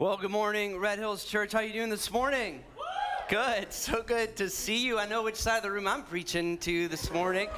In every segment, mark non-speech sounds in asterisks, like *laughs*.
Well, good morning, Red Hills Church. How you doing this morning? Good. So good to see you. I know which side of the room I'm preaching to this morning.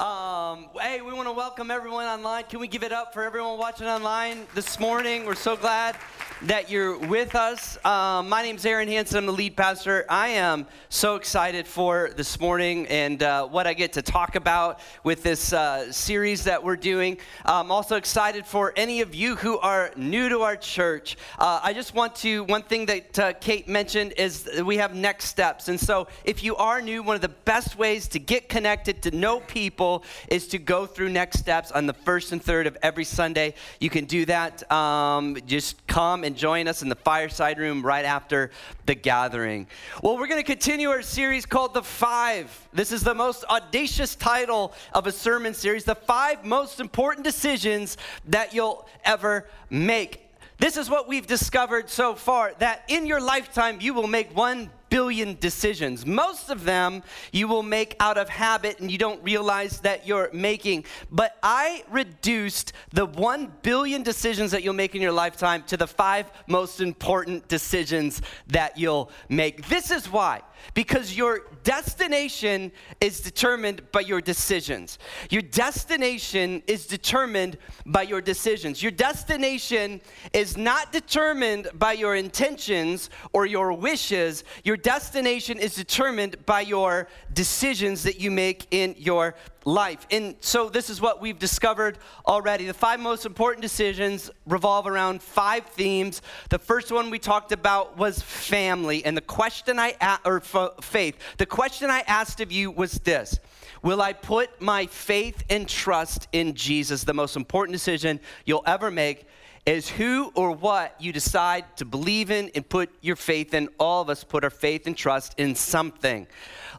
Um, hey, we want to welcome everyone online. Can we give it up for everyone watching online this morning? We're so glad that you're with us. Um, my name's Aaron Hanson. I'm the lead pastor. I am so excited for this morning and uh, what I get to talk about with this uh, series that we're doing. I'm also excited for any of you who are new to our church. Uh, I just want to, one thing that uh, Kate mentioned is we have next steps. And so if you are new, one of the best ways to get connected, to know people, is to go through next steps on the first and third of every Sunday. You can do that. Um, just come and join us in the fireside room right after the gathering. Well, we're going to continue our series called The Five. This is the most audacious title of a sermon series The Five Most Important Decisions That You'll Ever Make. This is what we've discovered so far that in your lifetime, you will make one billion decisions. Most of them you will make out of habit and you don't realize that you're making. But I reduced the one billion decisions that you'll make in your lifetime to the five most important decisions that you'll make. This is why. Because your destination is determined by your decisions. Your destination is determined by your decisions. Your destination is not determined by your intentions or your wishes. Your destination is determined by your decisions that you make in your life. And so, this is what we've discovered already. The five most important decisions revolve around five themes. The first one we talked about was family. And the question I, a- or f- faith, the question I asked of you was this Will I put my faith and trust in Jesus? The most important decision you'll ever make is who or what you decide to believe in and put your faith in. All of us put our faith and trust in something.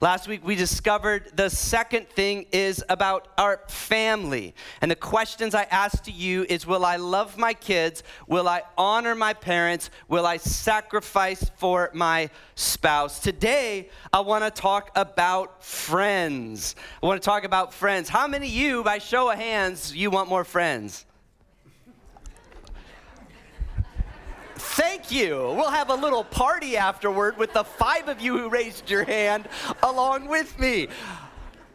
Last week we discovered the second thing is about our family. And the questions I asked to you is will I love my kids? Will I honor my parents? Will I sacrifice for my spouse? Today I want to talk about friends. I want to talk about friends. How many of you, by show of hands, you want more friends? Thank you. We'll have a little party afterward with the five of you who raised your hand along with me.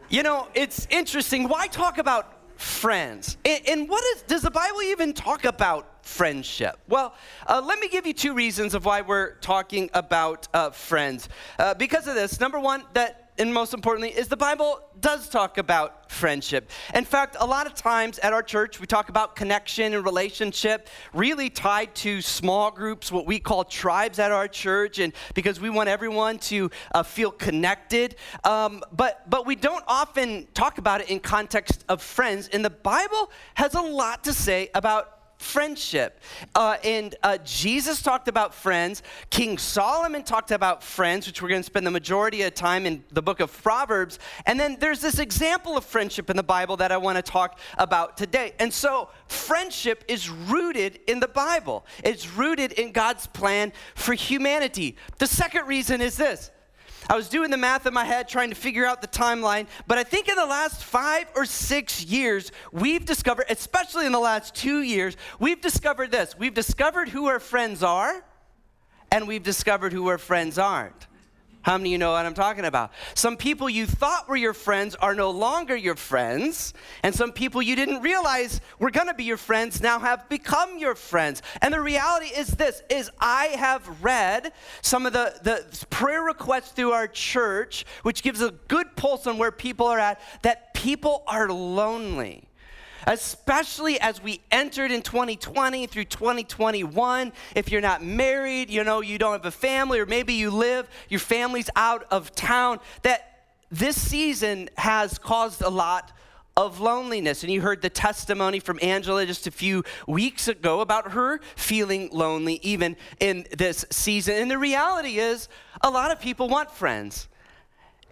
You know, it's interesting. Why talk about friends? And, and what is, does the Bible even talk about friendship? Well, uh, let me give you two reasons of why we're talking about uh, friends. Uh, because of this, number one, that and most importantly, is the Bible does talk about friendship. In fact, a lot of times at our church, we talk about connection and relationship, really tied to small groups, what we call tribes at our church, and because we want everyone to uh, feel connected. Um, but but we don't often talk about it in context of friends. And the Bible has a lot to say about friendship. Uh, and uh, Jesus talked about friends. King Solomon talked about friends, which we're going to spend the majority of time in the book of Proverbs. And then there's this example of friendship in the Bible that I want to talk about today. And so, friendship is rooted in the Bible, it's rooted in God's plan for humanity. The second reason is this I was doing the math in my head trying to figure out the timeline, but I think in the last five or six years, we've discovered, especially in the last two years, we've discovered this. We've discovered who our friends are, and we've discovered who our friends aren't. How many of you know what I'm talking about? Some people you thought were your friends are no longer your friends, and some people you didn't realize were going to be your friends now have become your friends. And the reality is this is I have read some of the, the prayer requests through our church, which gives a good pulse on where people are at, that people are lonely especially as we entered in 2020 through 2021. If you're not married, you know, you don't have a family, or maybe you live, your family's out of town, that this season has caused a lot of loneliness. And you heard the testimony from Angela just a few weeks ago about her feeling lonely even in this season. And the reality is, a lot of people want friends.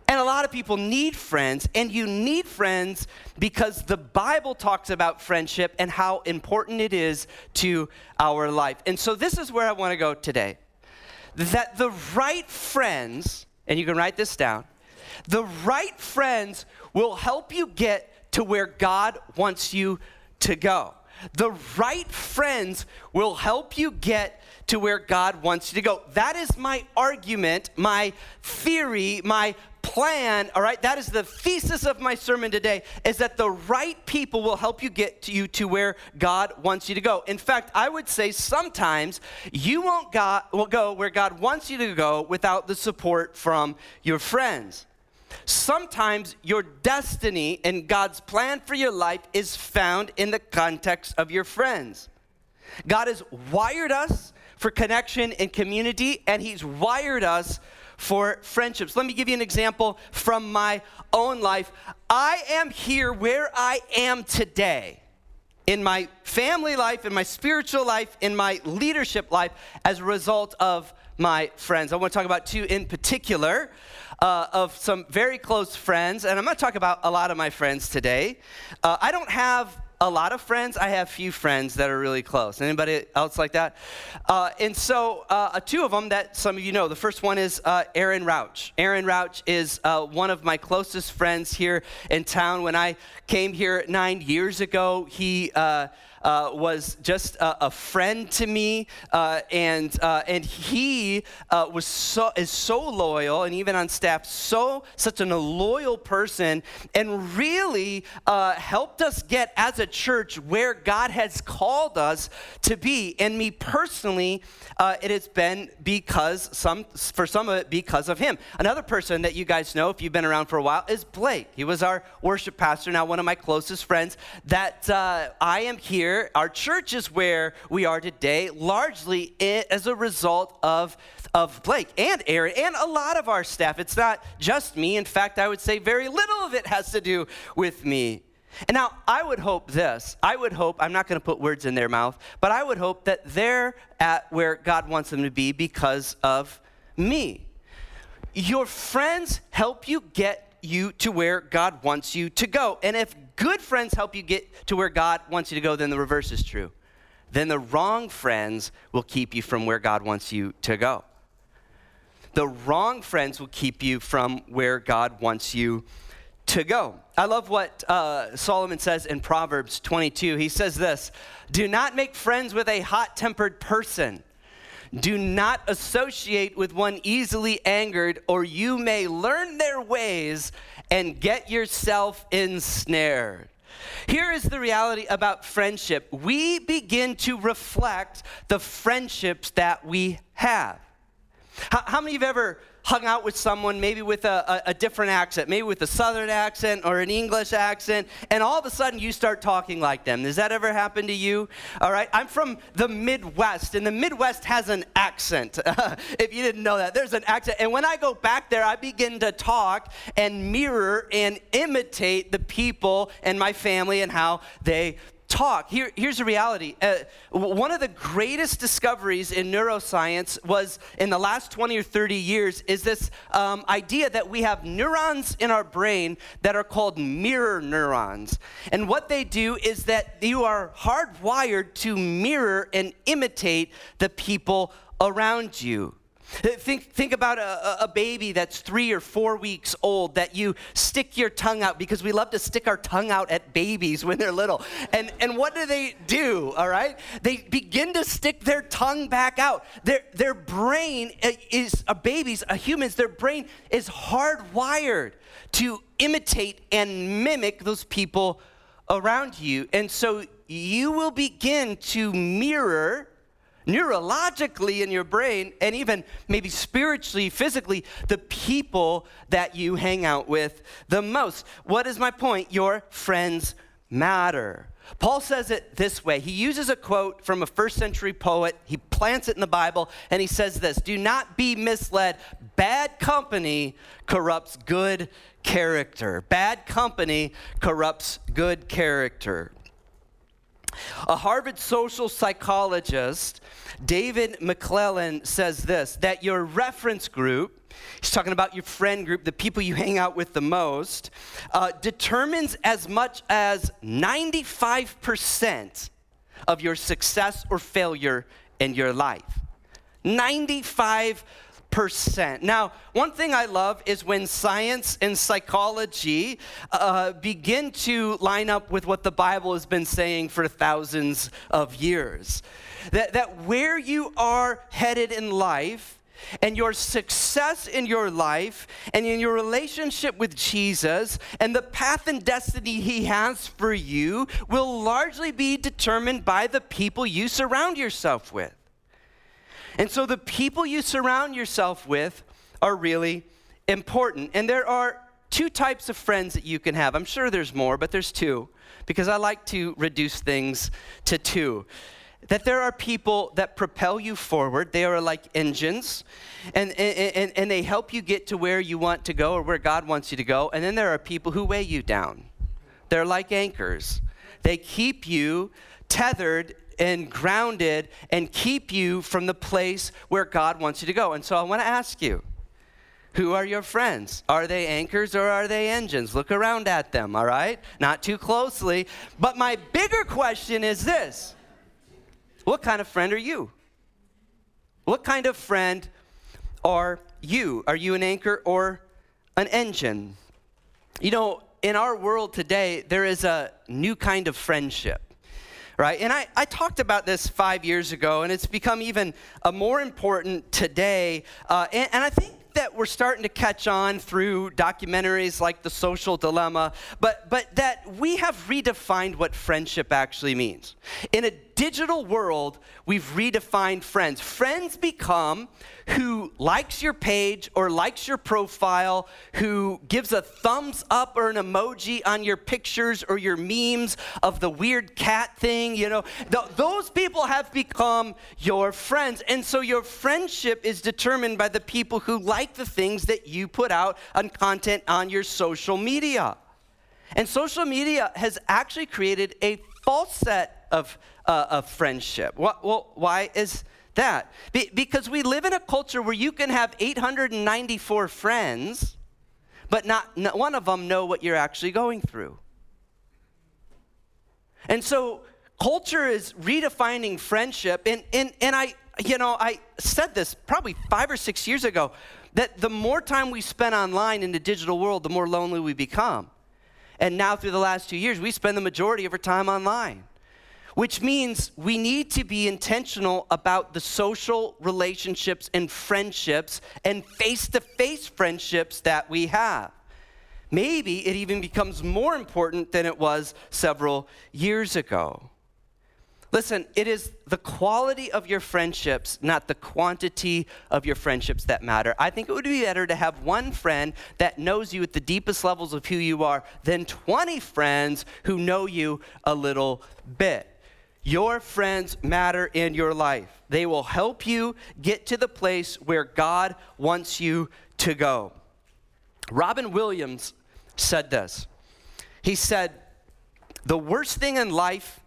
And a lot of people need friends, and you need friends because the Bible talks about friendship and how important it is to our life. And so, this is where I want to go today. That the right friends, and you can write this down, the right friends will help you get to where God wants you to go. the right friends will help you get to where God wants you to go. That is my argument, my theory, my plan, all right? That is the thesis of my sermon today is that the right people will help you get to you to where God wants you to go. In fact, I would say sometimes you won't will go where God wants you to go without the support from your friends. Sometimes your destiny and God's plan for your life is found in the context of your friends. God has wired us for connection and community, and He's wired us for friendships. Let me give you an example from my own life. I am here where I am today in my family life, in my spiritual life, in my leadership life as a result of my friends. I want to talk about two in particular uh, of some very close friends, and I'm going to talk about a lot of my friends today. Uh, I don't have a lot of friends. I have few friends that are really close. Anybody else like that? Uh, and so, uh, two of them that some of you know. The first one is uh, Aaron Rauch. Aaron Rauch is uh, one of my closest friends here in town. When I came here nine years ago, he uh, was just a, a, friend to me, uh, and uh, and he uh, was so is so loyal, and even on staff, so such an, a loyal person, and really uh, helped us get as a church where God has called us to be. And me personally, it has been because some for some of it because of him. Another person that you guys know, if you've been around for a while, is Blake. He was our worship pastor, now one of my closest friends. That I am here our church is where we are today, largely as a result of, of Blake and Aaron and a lot of our staff. It's not just me. In fact, I would say very little of it has to do with me. And now, I would hope this. I would hope, I'm not going to put words in their mouth, but I would hope that they're at where God wants them to be because of me. Your friends help you get you to where God wants you to go. And if good friends help you get to where God wants you to go, then the reverse is true. Then the wrong friends will keep you from where God wants you to go. The wrong friends will keep you from where God wants you to go. I love what uh, Solomon says in Proverbs 22. He says this Do not make friends with a hot tempered person. Do not associate with one easily angered, or you may learn their ways and get yourself ensnared. Here is the reality about friendship we begin to reflect the friendships that we have. How, how many of you have ever hung out with someone, maybe with a, a, a, different accent, maybe with a southern accent or an English accent, and all of a sudden you start talking like them. Does that ever happen to you? All right, I'm from the Midwest, and the Midwest has an accent. *laughs* if you didn't know that, there's an accent. And when I go back there, I begin to talk and mirror and imitate the people and my family and how they talk. Here, here's the reality. Uh, one of the greatest discoveries in neuroscience was in the last 20 or 30 years is this um, idea that we have neurons in our brain that are called mirror neurons. And what they do is that you are hardwired to mirror and imitate the people around you. Think, think about a, a, baby that's three or four weeks old that you stick your tongue out because we love to stick our tongue out at babies when they're little. And, and what do they do, all right? They begin to stick their tongue back out. Their, their brain uh, is, uh, a baby's, a uh, human's, their brain is hardwired to imitate and mimic those people around you. And so you will begin to mirror neurologically in your brain and even maybe spiritually, physically, the people that you hang out with the most. What is my point? Your friends matter. Paul says it this way. He uses a quote from a first century poet, he plants it in the Bible, and he says this Do not be misled. Bad company corrupts good character. Bad company corrupts good character. A Harvard social psychologist, David McClelland, says this that your reference group, he's talking about your friend group, the people you hang out with the most, uh, determines as much as 95% of your success or failure in your life. 95 Now, one thing I love is when science and psychology uh, begin to line up with what the Bible has been saying for thousands of years. That, that where you are headed in life, and your success in your life and in your relationship with Jesus and the path and destiny He has for you will largely be determined by the people you surround yourself with. And so the people you surround yourself with are really important. And there are two types of friends that you can have. I'm sure there's more, but there's two because I like to reduce things to two. That there are people that propel you forward, they are like engines, and, and, and they help you get to where you want to go or where God wants you to go. And then there are people who weigh you down. They're like anchors, they keep you tethered and grounded and keep you from the place where God wants you to go. And so I want to ask you who are your friends? Are they anchors or are they engines? Look around at them, all right? Not too closely. But my bigger question is this What kind of friend are you? What kind of friend are you? Are you an anchor or an engine? You know, in our world today, there is a new kind of friendship right? And I, I talked about this five years ago, and it's become even uh, more important today. Uh, and, and I think that we're starting to catch on through documentaries like The Social Dilemma, but, but that we have redefined what friendship actually means. In a digital world, we've redefined friends. Friends become who likes your page or likes your profile, who gives a thumbs up or an emoji on your pictures or your memes of the weird cat thing, you know. Th- those people have become your friends. And so your friendship is determined by the people who like the things that you put out on content on your social media. And social media has actually created a false set of, uh, of friendship. Well, why is that? Be- because we live in a culture where you can have 894 friends, but not, not one of them know what you're actually going through. And so culture is redefining friendship. And, and, and I, you know, I said this probably five or six years ago that the more time we spend online in the digital world, the more lonely we become. And now, through the last two years, we spend the majority of our time online which means we need to be intentional about the social relationships and friendships and face to face friendships that we have. Maybe it even becomes more important than it was several years ago. Listen, it is the quality of your friendships, not the quantity of your friendships that matter. I think it would be better to have one friend that knows you at the deepest levels of who you are than 20 friends who know you a little bit. Your friends matter in your life. They will help you get to the place where God wants you to go. Robin Williams said this. He said, The worst thing in life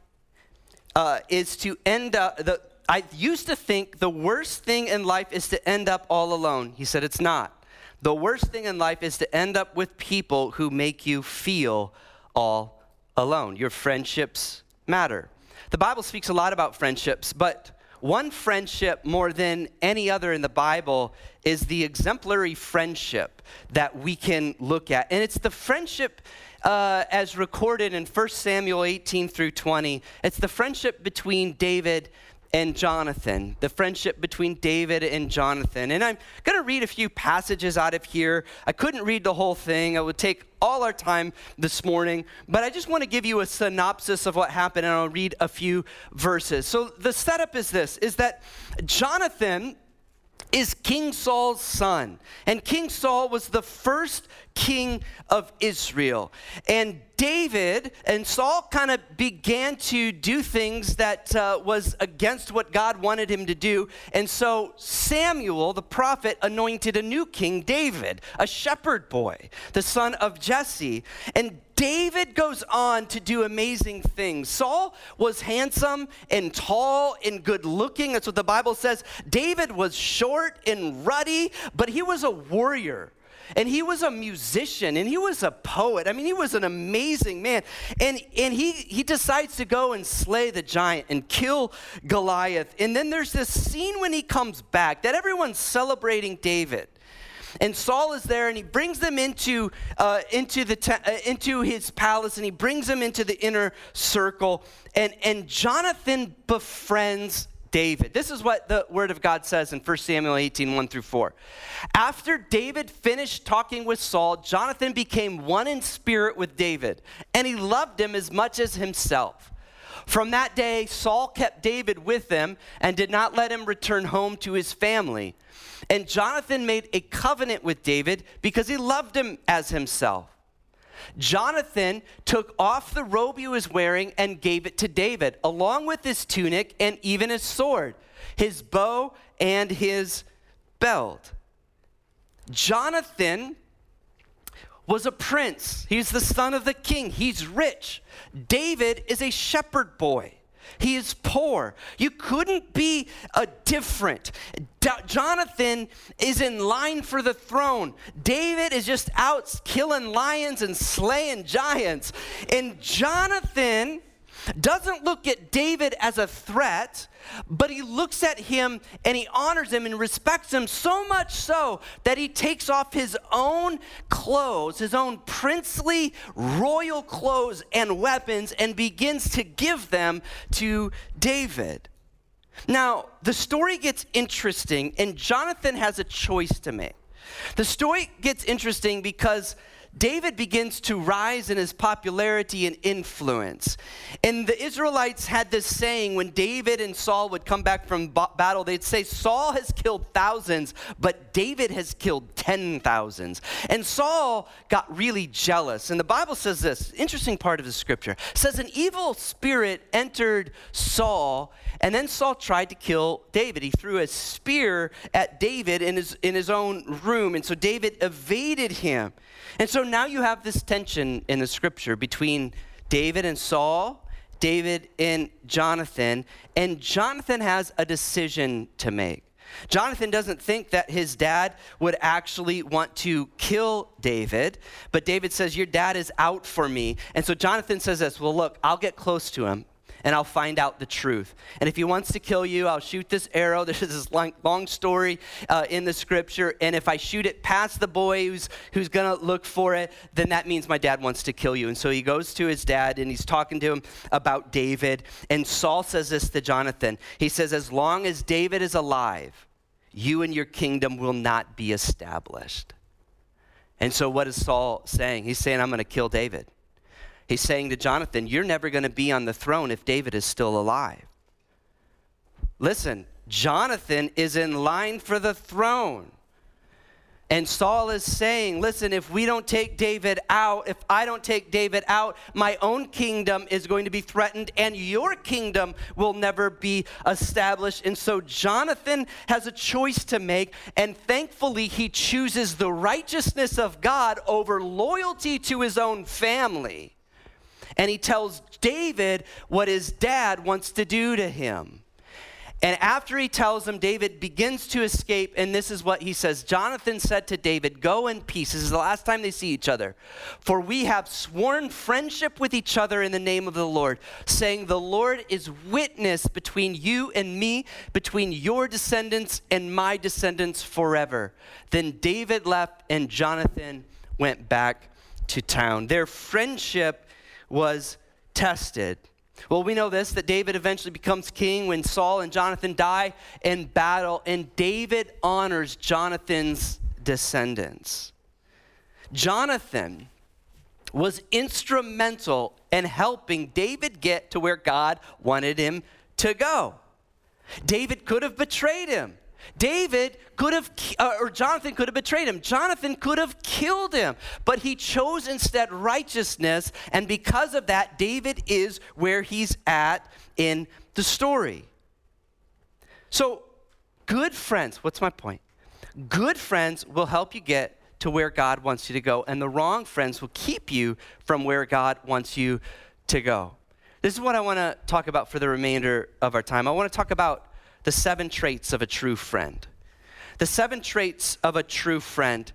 uh, is to end up, the, I used to think the worst thing in life is to end up all alone. He said, It's not. The worst thing in life is to end up with people who make you feel all alone. Your friendships matter. The Bible speaks a lot about friendships, but one friendship more than any other in the Bible is the exemplary friendship that we can look at. And it's the friendship uh, as recorded in 1 Samuel 18 through 20. It's the friendship between David and Jonathan, the friendship between David and Jonathan. And I'm going to read a few passages out of here. I couldn't read the whole thing, it would take all our time this morning, but I just want to give you a synopsis of what happened and I'll read a few verses. So the setup is this is that Jonathan is King Saul's son. And King Saul was the first king of Israel. And David and Saul kind of began to do things that uh, was against what God wanted him to do. And so Samuel, the prophet, anointed a new king, David, a shepherd boy, the son of Jesse. And David goes on to do amazing things. Saul was handsome and tall and good looking. That's what the Bible says. David was short and ruddy, but he was a warrior. And he was a musician and he was a poet. I mean, he was an amazing man. And, and he, he decides to go and slay the giant and kill Goliath. And then there's this scene when he comes back that everyone's celebrating David. And Saul is there, and he brings them into, uh, into, the te- uh, into his palace, and he brings them into the inner circle. And, and Jonathan befriends David. This is what the word of God says in 1 Samuel 18, 1 through 4. After David finished talking with Saul, Jonathan became one in spirit with David, and he loved him as much as himself. From that day, Saul kept David with him and did not let him return home to his family. And Jonathan made a covenant with David because he loved him as himself. Jonathan took off the robe he was wearing and gave it to David, along with his tunic and even his sword, his bow, and his belt. Jonathan was a prince. He's the son of the king. He's rich. David is a shepherd boy. He is poor. You couldn't be a different. Jonathan is in line for the throne. David is just out killing lions and slaying giants. And Jonathan doesn't look at David as a threat, but he looks at him and he honors him and respects him so much so that he takes off his own clothes, his own princely royal clothes and weapons, and begins to give them to David. Now, the story gets interesting, and Jonathan has a choice to make. The story gets interesting because David begins to rise in his popularity and influence. And the Israelites had this saying when David and Saul would come back from battle, they'd say, Saul has killed thousands, but David has killed ten thousands. And Saul got really jealous. And the Bible says this interesting part of the scripture says, An evil spirit entered Saul, and then Saul tried to kill David. He threw a spear at David in his, in his own room. And so David evaded him. And so now you have this tension in the scripture between David and Saul, David and Jonathan, and Jonathan has a decision to make. Jonathan doesn't think that his dad would actually want to kill David, but David says, Your dad is out for me. And so Jonathan says this Well, look, I'll get close to him and I'll find out the truth. And if he wants to kill you, I'll shoot this arrow. *laughs* There's this long, long story uh, in the scripture. And if I shoot it past the boy who's, who's going to look for it, then that means my dad wants to kill you. And so he goes to his dad and he's talking to him about David. And Saul says this to Jonathan He says, As long as David is alive, you and your kingdom will not be established. And so, what is Saul saying? He's saying, I'm going to kill David. He's saying to Jonathan, You're never going to be on the throne if David is still alive. Listen, Jonathan is in line for the throne. And Saul is saying, Listen, if we don't take David out, if I don't take David out, my own kingdom is going to be threatened and your kingdom will never be established. And so Jonathan has a choice to make. And thankfully, he chooses the righteousness of God over loyalty to his own family and he tells David what his dad wants to do to him. And after he tells him, David begins to escape, and this is what he says Jonathan said to David, Go in peace. This is the last time they see each other. For we have sworn friendship with each other in the name of the Lord, saying, The Lord is witness between you and me, between your descendants and my descendants forever. Then David left, and Jonathan went back to town. Their friendship was tested. Well, we know this that David eventually becomes king when Saul and Jonathan die in battle, and David honors Jonathan's descendants. Jonathan was instrumental in helping David get to where God wanted him to go. David could have betrayed him. David could have, uh, or Jonathan could have betrayed him. Jonathan could have killed him, but he chose instead righteousness, and because of that, David is where he's at in the story. So, good friends, what's my point? Good friends will help you get to where God wants you to go, and the wrong friends will keep you from where God wants you to go. This is what I want to talk about for the remainder of our time. I want to talk about the seven traits of a true friend. the seven traits of a true friend.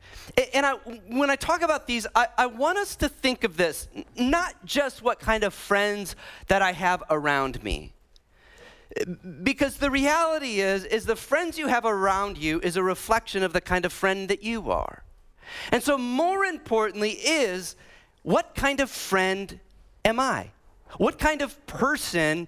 And I, when I talk about these, I, I want us to think of this not just what kind of friends that I have around me. Because the reality is, is the friends you have around you is a reflection of the kind of friend that you are. And so, more importantly, is what kind of friend am I? What kind of person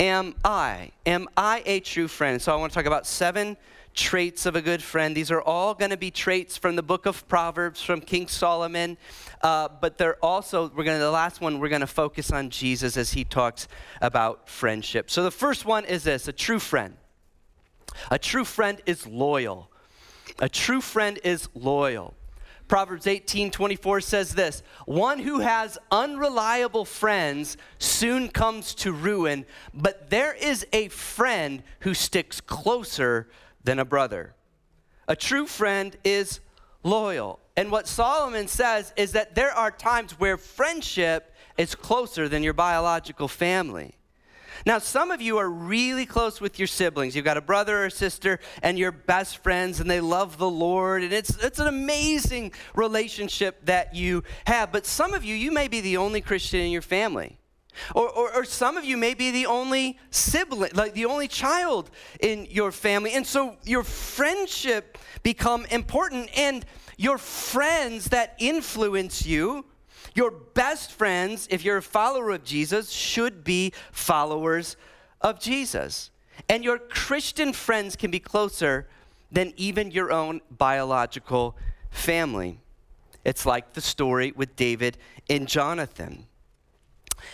am I? Am I a true friend? So, I want to talk about seven traits of a good friend. These are all going to be traits from the book of Proverbs, from King Solomon. Uh, but they're also, we're going to, the last one, we're going to focus on Jesus as he talks about friendship. So the first one is this a true friend. A true friend is loyal. A true friend is loyal. Proverbs 18 24 says this One who has unreliable friends soon comes to ruin, but there is a friend who sticks closer than a brother. A true friend is loyal. And what Solomon says is that there are times where friendship is closer than your biological family. Now, some of you are really close with your siblings. You've got a brother or sister, and you're best friends, and they love the Lord, and it's, it's an amazing relationship that you have. But some of you, you may be the only Christian in your family. Or, or, or, some of you may be the only sibling, like the only child in your family. And so your friendship become important and your friends that influence you, your best friends, if you're a follower of Jesus, should be followers of Jesus. And your Christian friends can be closer than even your own biological family. It's like the story with David and Jonathan.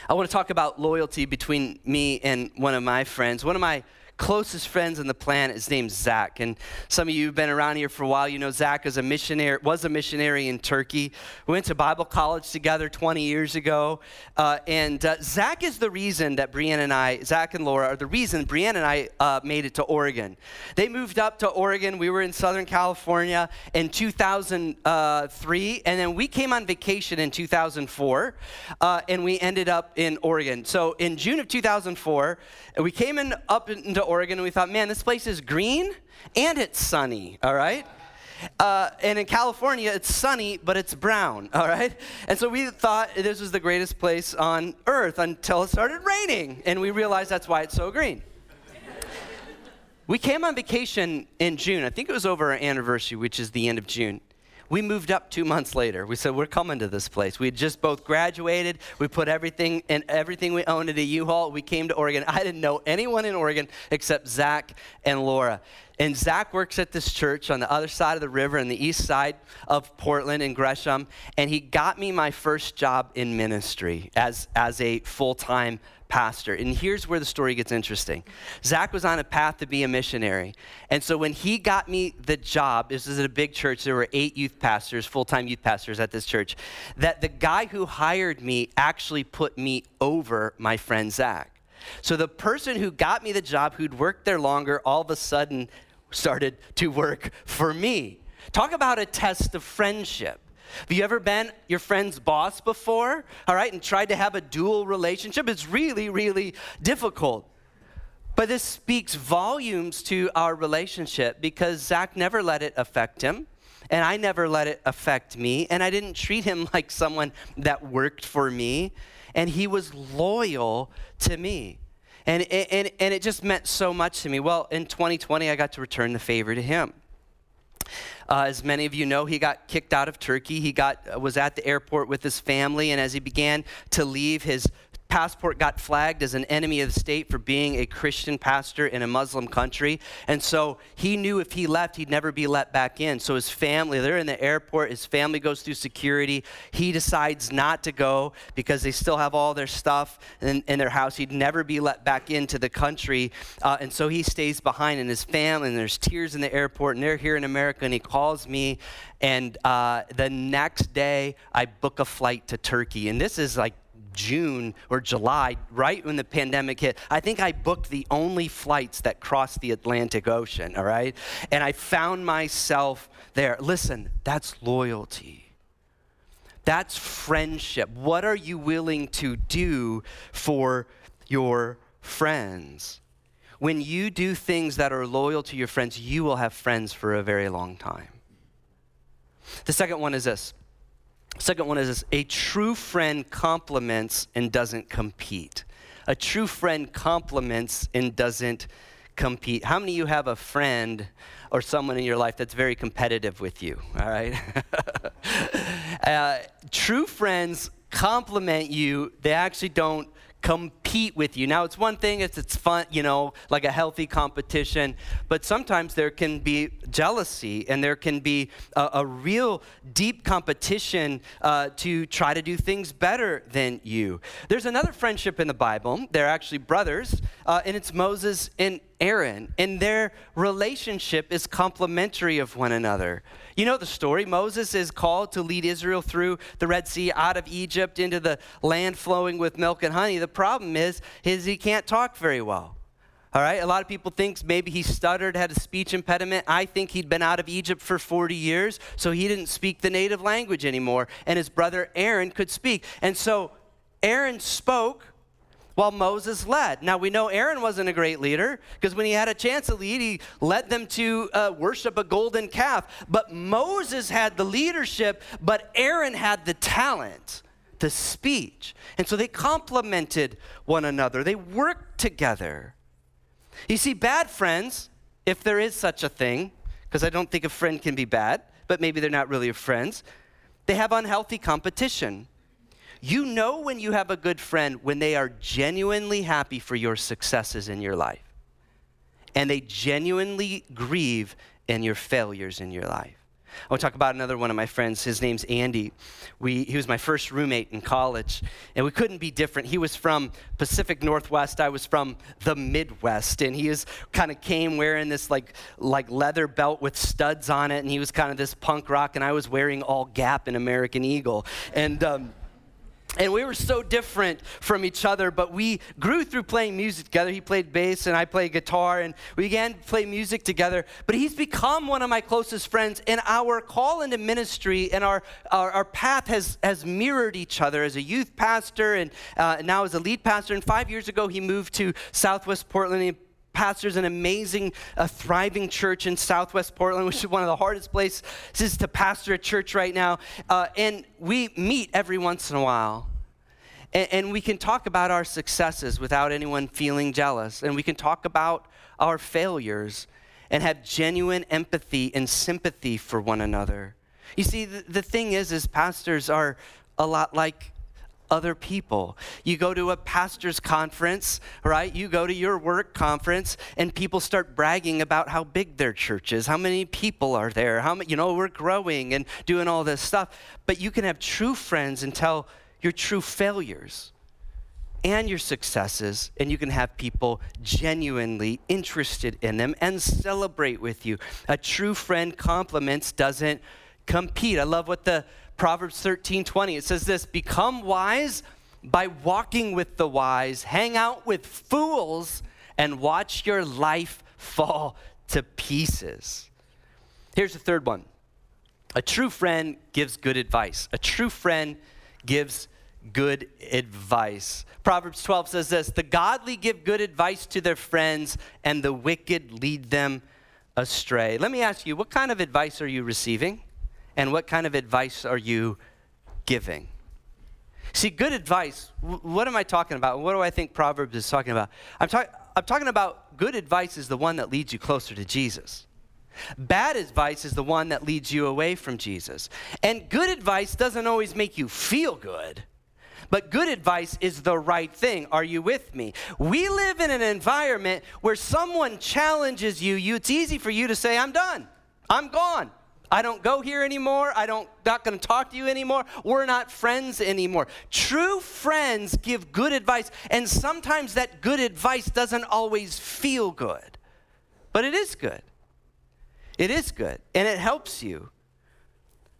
I want to talk about loyalty between me and one of my friends. One of my closest friends on the planet is named Zach. And some of you have been around here for a while. You know Zach is a missionary, was a missionary in Turkey. We went to Bible college together 20 years ago. Uh, and uh, Zach is the reason that Brianne and I, Zach and Laura, are the reason Brianne and I uh, made it to Oregon. They moved up to Oregon. We were in Southern California in 2003. And then we came on vacation in 2004. Uh, and we ended up in Oregon. So in June of 2004, we came in up into Oregon and we thought, man, this place is green and it's sunny, all right? Uh, and in California, it's sunny, but it's brown, *laughs* all right? And so we thought this was the greatest place on earth until it started raining, and we realized that's why it's so green. we came on vacation in June. I think it was over our anniversary, which is the end of June we moved up two months later. We said, we're coming to this place. We had just both graduated. We put everything and everything we owned in a U-Haul. We came to Oregon. I didn't know anyone in Oregon except Zach and Laura. And Zach works at this church on the other side of the river in the east side of Portland in Gresham. And he got me my first job in ministry as, as a full time pastor. And here's where the story gets interesting Zach was on a path to be a missionary. And so when he got me the job, this is at a big church, there were eight youth pastors, full time youth pastors at this church, that the guy who hired me actually put me over my friend Zach. So the person who got me the job, who'd worked there longer, all of a sudden started to work for me. Talk about a test of friendship. Have you ever been your friend's boss before? All right, and tried to have a dual relationship? It's really, really difficult. But this speaks volumes to our relationship because Zach never let it affect him, and I never let it affect me, and I didn't treat him *laughs* like someone that worked for me, and he was loyal to me. And, and, and it just meant so much to me. Well, in 2020, I got to return the favor to him. Uh, as many of you know, he got kicked out of Turkey. He got, uh, was at the airport with his family, and as he began to leave, his passport got flagged as an enemy of the state for being a Christian pastor in a Muslim country. And so he knew if he left, he'd never be let back in. So his family, they're in the airport, his family goes through security. He decides not to go because they still have all their stuff in, in their house. He'd never be let back into the country. Uh, and so he stays behind in his family, and there's tears in the airport, and they're here in America, and he calls me. And uh, the next day, I book a flight to Turkey. And this is like June or July, right when the pandemic hit. I think I booked the only flights that crossed the Atlantic Ocean, all right? And I found myself there. Listen, that's loyalty. That's friendship. What are you willing to do for your friends? when you do things that are loyal to your friends, you will have friends for a very long time. The second one is this. Second one is this a true friend compliments and doesn't compete. A true friend compliments and doesn't compete. How many of you have a friend or someone in your life that's very competitive with you? All right? *laughs* uh, true friends compliment you, they actually don't compete with you. Now, it's one thing if it's fun, you know, like a healthy competition, but sometimes there can be jealousy and there can be a, a real deep competition uh, to try to do things better than you. There's another friendship in the Bible. They're actually brothers, uh, and it's Moses and Aaron, and their relationship is complementary of one another. You know the story. Moses is called to lead Israel through the Red Sea out of Egypt into the land flowing with milk and honey. The problem is, is he can't talk very well. All right, a lot of people think maybe he stuttered, had a speech impediment. I think he'd been out of Egypt for 40 years, so he didn't speak the native language anymore, and his brother Aaron could speak. And so Aaron spoke while Moses led. Now, we know Aaron wasn't a great leader because when he had a chance to lead, he led them to uh, worship a golden calf. But Moses had the leadership, but Aaron had the talent, the speech. And so they complemented one another, they worked together. You see, bad friends, if there is such a thing, because I don't think a friend can be bad, but maybe they're not really friends, they have unhealthy competition. You know when you have a good friend when they are genuinely happy for your successes in your life and they genuinely grieve in your failures in your life. I want to talk about another one of my friends. His name's Andy. We, he was my first roommate in college, and we couldn't be different. He was from Pacific Northwest. I was from the Midwest, and he was kind of came wearing this like like leather belt with studs on it, and he was kind of this punk rock, and I was wearing all Gap and American Eagle, and. Um, and we were so different from each other, but we grew through playing music together. He played bass and I played guitar, and we began to play music together. But he's become one of my closest friends, and our call into ministry and our, our, our path has, has mirrored each other as a youth pastor and uh, now as a lead pastor. And five years ago, he moved to Southwest Portland. Pastors an amazing, uh, thriving church in Southwest Portland, *laughs* which is one of the hardest places to pastor a church right now. Uh, and we meet every once in a while. And, and we can talk about our successes without anyone feeling jealous. And we can talk about our failures and have genuine empathy and sympathy for one another. You see, the, the thing is, is pastors are a lot like other people. You go to a pastor's conference, right? You go to your work conference, and people start bragging about how big their church is, how many people are there, how many, you know, we're growing and doing all this stuff. But you can have true friends and tell your true failures and your successes, and you can have people genuinely interested in them and celebrate with you. A true friend compliments, doesn't compete. I love what the Proverbs 13 20. It says this Become wise by walking with the wise, hang out with fools, and watch your life fall to pieces. Here's the third one a true friend gives good advice. A true friend gives good advice. Proverbs 12 says this The godly give good advice to their friends, and the wicked lead them astray. Let me ask you, what kind of advice are you receiving? And what kind of advice are you giving? See, good advice, what am I talking about? What do I think Proverbs is talking about? I'm, talk- I'm talking about good advice is the one that leads you closer to Jesus. Bad advice is the one that leads you away from Jesus. And good advice doesn't always make you feel good, but good advice is the right thing. Are you with me? We live in an environment where someone challenges you, you it's easy for you to say, I'm done. I'm gone. I don't go here anymore. I don't not going to talk to you anymore. We're not friends anymore. True friends give good advice, and sometimes that good advice doesn't always feel good. But it is good. It is good, and it helps you.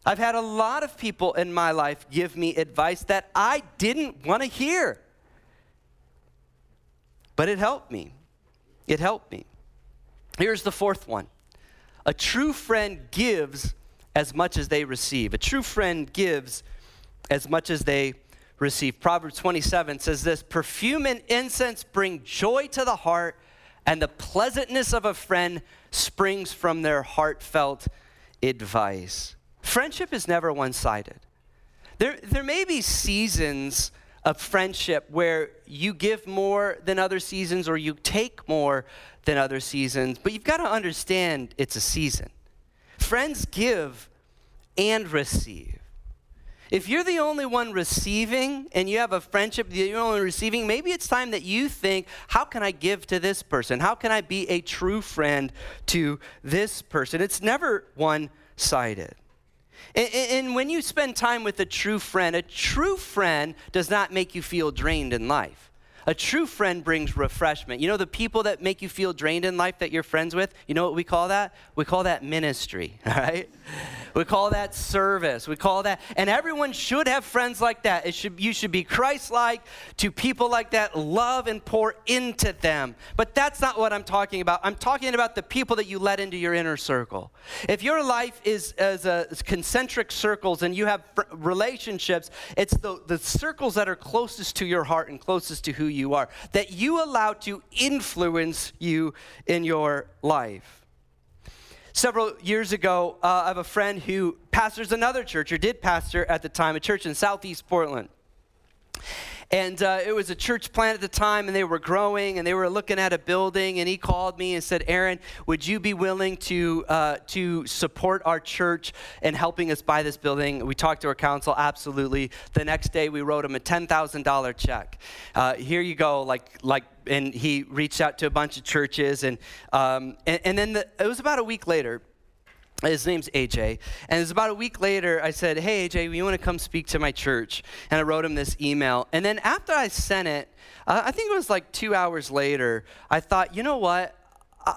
I've had a lot of people in my life give me advice that I didn't want to hear. But it helped me. It helped me. Here's the fourth one a true friend gives as much as they receive. A true friend gives as much as they receive. Proverbs 27 says this Perfume and incense bring joy to the heart, and the pleasantness of a friend springs from their heartfelt advice. Friendship is never one sided. There, there may be seasons of friendship where you give more than other seasons or you take more than other seasons, but you've got to understand it's a season. Friends give and receive. If you're the only one receiving and you have a friendship that you're only receiving, maybe it's time that you think, how can I give to this person? How can I be a true friend to this person? It's never one sided. And, and, when you spend time with a true friend, a true friend does not make you feel drained in life. A true friend brings refreshment. You know, the people that make you feel drained in life that you're friends with, you know what we call that? We call that ministry, all *laughs* right? We call that service. We call that, and everyone should have friends like that. It should, you should be Christ like to people like that, love and pour into them. But that's not what I'm talking about. I'm talking about the people that you let into your inner circle. If your life is as a concentric circles and you have relationships, it's the, the circles that are closest to your heart and closest to who you are that you allow to influence you in your life. Several years ago, uh, I have a friend who pastors another church, or did pastor at the time, a church in southeast Portland. And uh, it was a church plant at the time, and they were growing, and they were looking at a building. And he called me and said, "Aaron, would you be willing to uh, to support our church in helping us buy this building?" We talked to our council. Absolutely. The next day, we wrote him a ten thousand dollar check. Uh, here you go, like like. And he reached out to a bunch of churches, and um, and, and then the, it was about a week later his name's AJ. And it's about a week later, I said, Hey, AJ, you want to come speak to my church? And I wrote him this email. And then after I sent it, uh, I think it was like two hours later, I thought, you know what?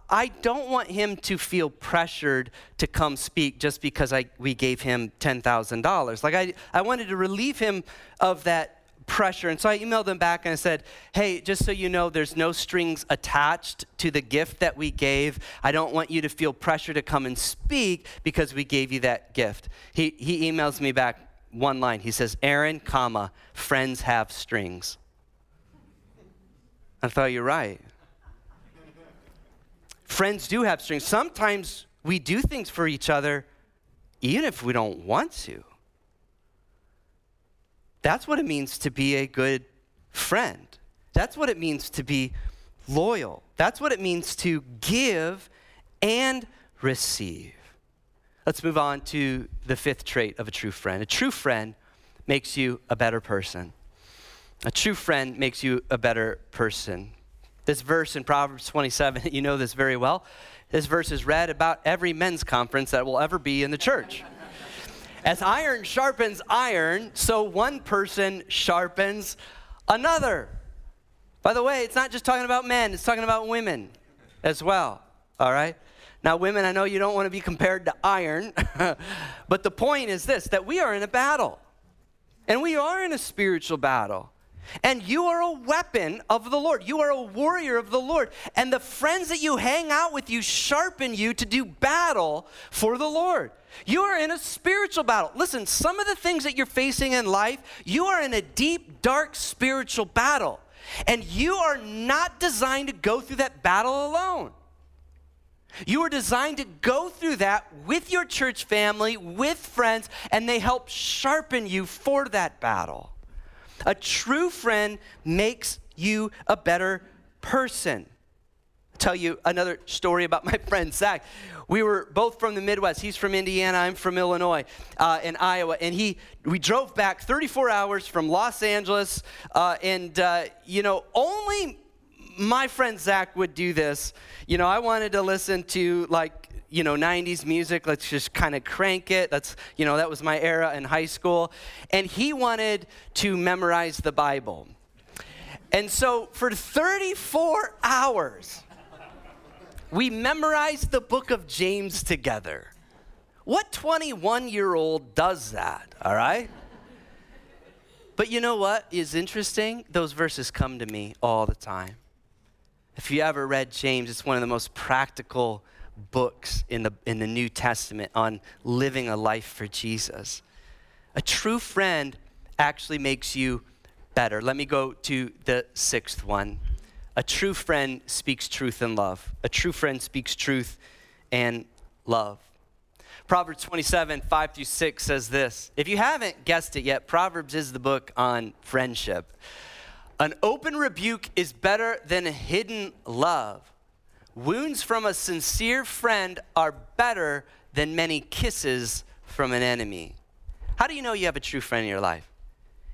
I don't want him to feel pressured to come speak just because I, we gave him $10,000. Like, I, I wanted to relieve him of that pressure. And so I emailed them back and I said, hey, just so you know, there's no strings attached to the gift that we gave. I don't want you to feel pressure to come and speak because we gave you that gift. He, he emails me back one line. He says, Aaron, comma, friends have strings. I thought you're right. Friends do have strings. Sometimes we do things for each other even if we don't want to. That's what it means to be a good friend. That's what it means to be loyal. That's what it means to give and receive. Let's move on to the fifth trait of a true friend. A true friend makes you a better person. A true friend makes you a better person. This verse in Proverbs 27, *laughs* you know this very well. This verse is read about every men's conference that will ever be in the church. As iron sharpens iron, so one person sharpens another. By the way, it's not just talking about men, it's talking about women as well. All right? Now, women, I know you don't want to be compared to iron, *laughs* but the point is this that we are in a battle. And we are in a spiritual battle. And you are a weapon of the Lord. You are a warrior of the Lord. And the friends that you hang out with you sharpen you to do battle for the Lord. You are in a spiritual battle. Listen, some of the things that you're facing in life, you are in a deep, dark spiritual battle. And you are not designed to go through that battle alone. You are designed to go through that with your church family, with friends, and they help sharpen you for that battle. A true friend makes you a better person. I'll tell you another story about *laughs* my friend Zach. We were both from the Midwest. He's from Indiana. I'm from Illinois uh, and Iowa. And he, we drove back 34 hours from Los Angeles. Uh, and, uh, you know, only my friend Zach would do this. You know, I wanted to listen to like you know 90s music let's just kind of crank it that's you know that was my era in high school and he wanted to memorize the bible and so for 34 hours we memorized the book of James together. What 21 year old does that, all right? But you know what is interesting? Those verses come to me all the time. If you ever read James, it's one of the most practical books in the, in the New Testament on living a life for Jesus. A true friend actually makes you better. Let me go to the sixth one A true friend speaks truth and love. A true friend speaks truth and love. Proverbs 27, 5 through 6 says this. If you haven't guessed it yet, Proverbs is the book on friendship. An open rebuke is better than a hidden love. Wounds from a sincere friend are better than many kisses from an enemy. How do you know you have a true friend in your life?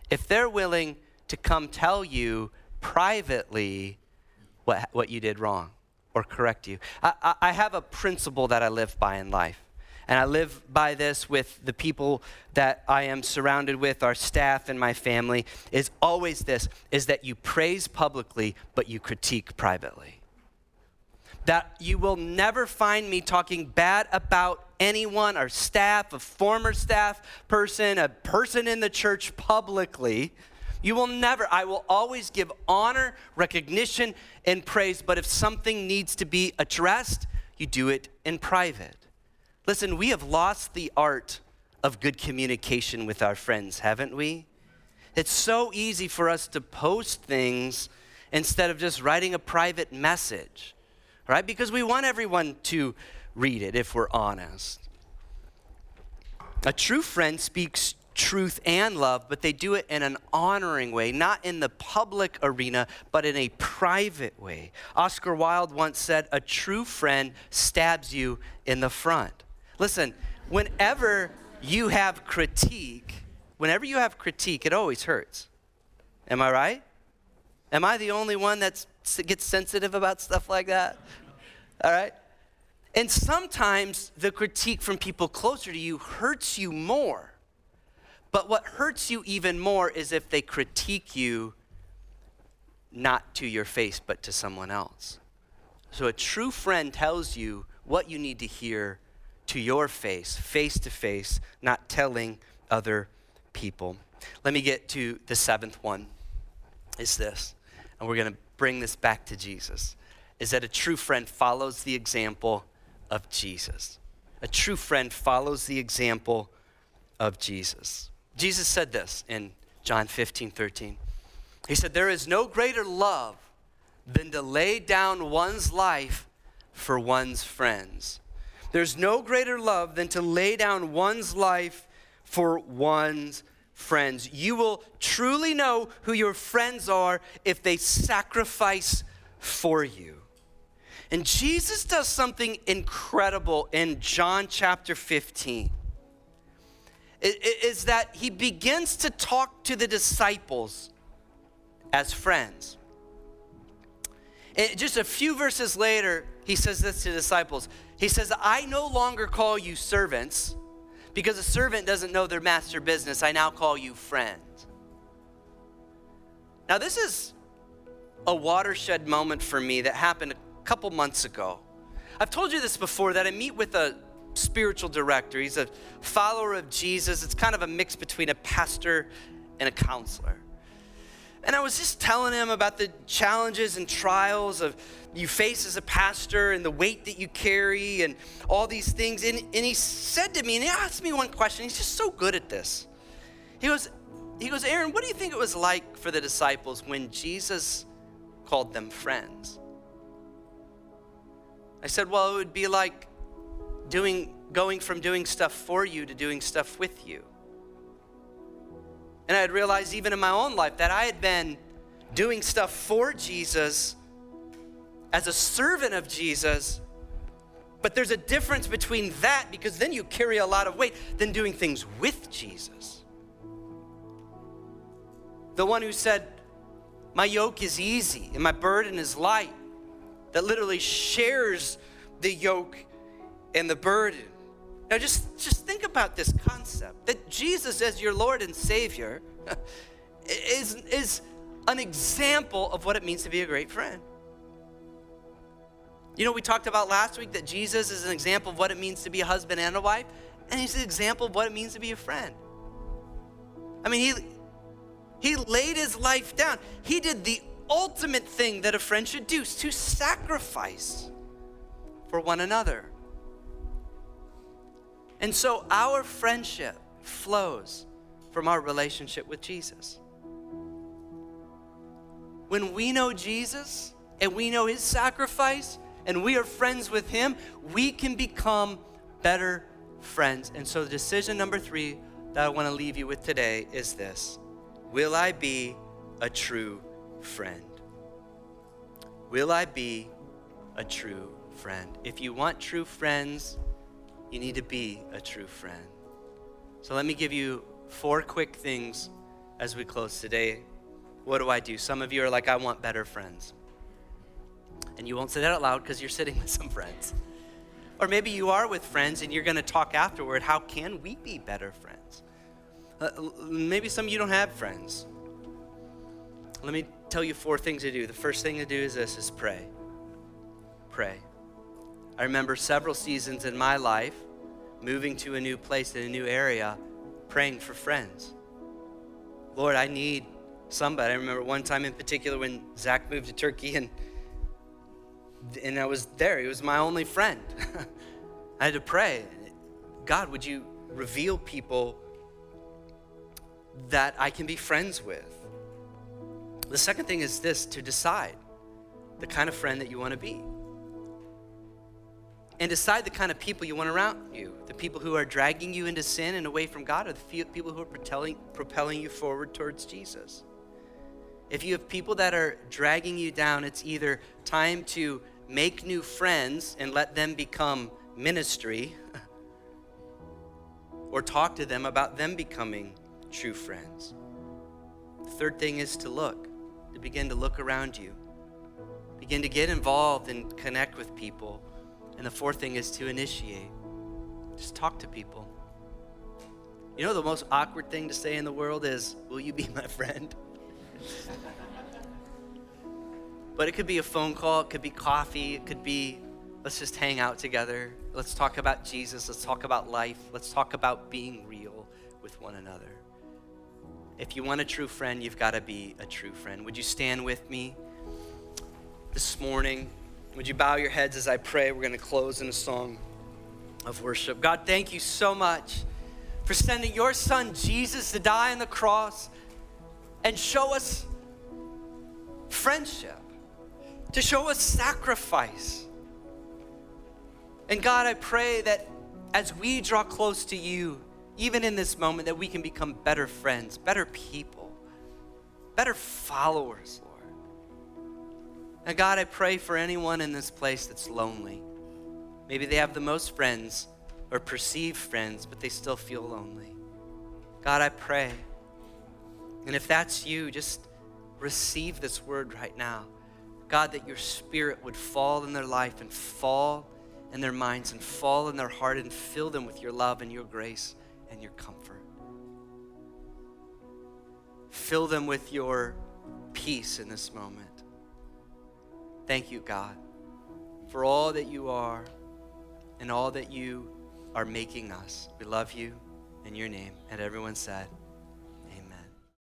If they're willing to come tell you privately what, what you did wrong or correct you. I, I, I have a principle that I live by in life. And I live by this with the people that I am surrounded with, our staff and my family, is always this is that you praise publicly, but you critique privately. That you will never find me talking bad about anyone, our staff, a former staff person, a person in the church publicly. You will never, I will always give honor, recognition, and praise. But if something needs to be addressed, you do it in private. Listen, we have lost the art of good communication with our friends, haven't we? It's so easy for us to post things instead of just writing a private message, right? Because we want everyone to read it if we're honest. A true friend speaks truth and love, but they do it in an honoring way, not in the public arena, but in a private way. Oscar Wilde once said, A true friend stabs you in the front. Listen, whenever you have critique, whenever you have critique, it always hurts. Am I right? Am I the only one that gets sensitive about stuff like that? All right? And sometimes the critique from people closer to you hurts you more. But what hurts you even more is if they critique you not to your face, but to someone else. So a true friend tells you what you need to hear to your face, face to face, not telling other people. Let me get to the seventh one. Is this, and we're going to bring this back to Jesus, is that a true friend follows the example of Jesus. A true friend follows the example of Jesus. Jesus said this in John 15, 13. He said, There is no greater love than to lay down one's life for one's friends. There's no greater love than to lay down one's life for one's friends. You will truly know who your friends are if they sacrifice for you. And Jesus does something incredible in John chapter 15. Is that he begins to talk to the disciples as friends. And just a few verses later, he says this to the disciples he says, I no longer call you servants because a servant doesn't know their master business. I now call you friends. Now, this is a watershed moment for me that happened a couple months ago. I've told you this before that I meet with a spiritual director. He's a follower of Jesus. It's kind of a mix between a pastor and a counselor. And I was just telling him about the challenges and trials of you face as a pastor and the weight that you carry and all these things. And, and he said to me, and he asked me one question. He's just so good at this. He goes, he goes, Aaron, what do you think it was like for the disciples when Jesus called them friends? I said, well, it would be like doing, going from doing stuff for you to doing stuff with you. And I had realized even in my own life that I had been doing stuff for Jesus as a servant of Jesus. But there's a difference between that because then you carry a lot of weight than doing things with Jesus. The one who said, My yoke is easy and my burden is light, that literally shares the yoke and the burden. Now, just, just think about this concept that Jesus, as your Lord and Savior, *laughs* is, is an example of what it means to be a great friend. You know, we talked about last week that Jesus is an example of what it means to be a husband and a wife, and he's an example of what it means to be a friend. I mean, he, he laid his life down. He did the ultimate thing that a friend should do to sacrifice for one another. And so our friendship flows from our relationship with Jesus. When we know Jesus, and we know his sacrifice and we are friends with him, we can become better friends. And so, the decision number three that I want to leave you with today is this Will I be a true friend? Will I be a true friend? If you want true friends, you need to be a true friend. So, let me give you four quick things as we close today. What do I do? Some of you are like, I want better friends. And you won't say that out loud because you're sitting *laughs* with some friends. Or maybe you are with friends and you're going to talk afterward. How can we be better friends? Uh, maybe some of you don't have friends. Let me tell you four things to do. The first thing to do is this is pray. Pray. I remember several seasons in my life moving to a new place in a new area, praying for friends. Lord, I need somebody. I remember one time in particular when Zach moved to Turkey and and I was there. He was my only friend. *laughs* I had to pray. God, would you reveal people that I can be friends with? The second thing is this to decide the kind of friend that you want to be. And decide the kind of people you want around you. The people who are dragging you into sin and away from God, or the people who are propelling, propelling you forward towards Jesus. If you have people that are dragging you down, it's either time to make new friends and let them become ministry, *laughs* or talk to them about them becoming true friends. The third thing is to look, to begin to look around you, begin to get involved and connect with people. And the fourth thing is to initiate, just talk to people. You know, the most awkward thing to say in the world is, Will you be my friend? *laughs* But it could be a phone call, it could be coffee, it could be let's just hang out together. Let's talk about Jesus, let's talk about life, let's talk about being real with one another. If you want a true friend, you've got to be a true friend. Would you stand with me this morning? Would you bow your heads as I pray? We're going to close in a song of worship. God, thank you so much for sending your son Jesus to die on the cross and show us friendship to show us sacrifice. And God, I pray that as we draw close to you, even in this moment, that we can become better friends, better people, better followers, Lord. And God, I pray for anyone in this place that's lonely. Maybe they have the most friends or perceived friends, but they still feel lonely. God, I pray. And if that's you, just receive this word right now. God, that your spirit would fall in their life and fall in their minds and fall in their heart and fill them with your love and your grace and your comfort. Fill them with your peace in this moment. Thank you, God, for all that you are and all that you are making us. We love you in your name. And everyone said,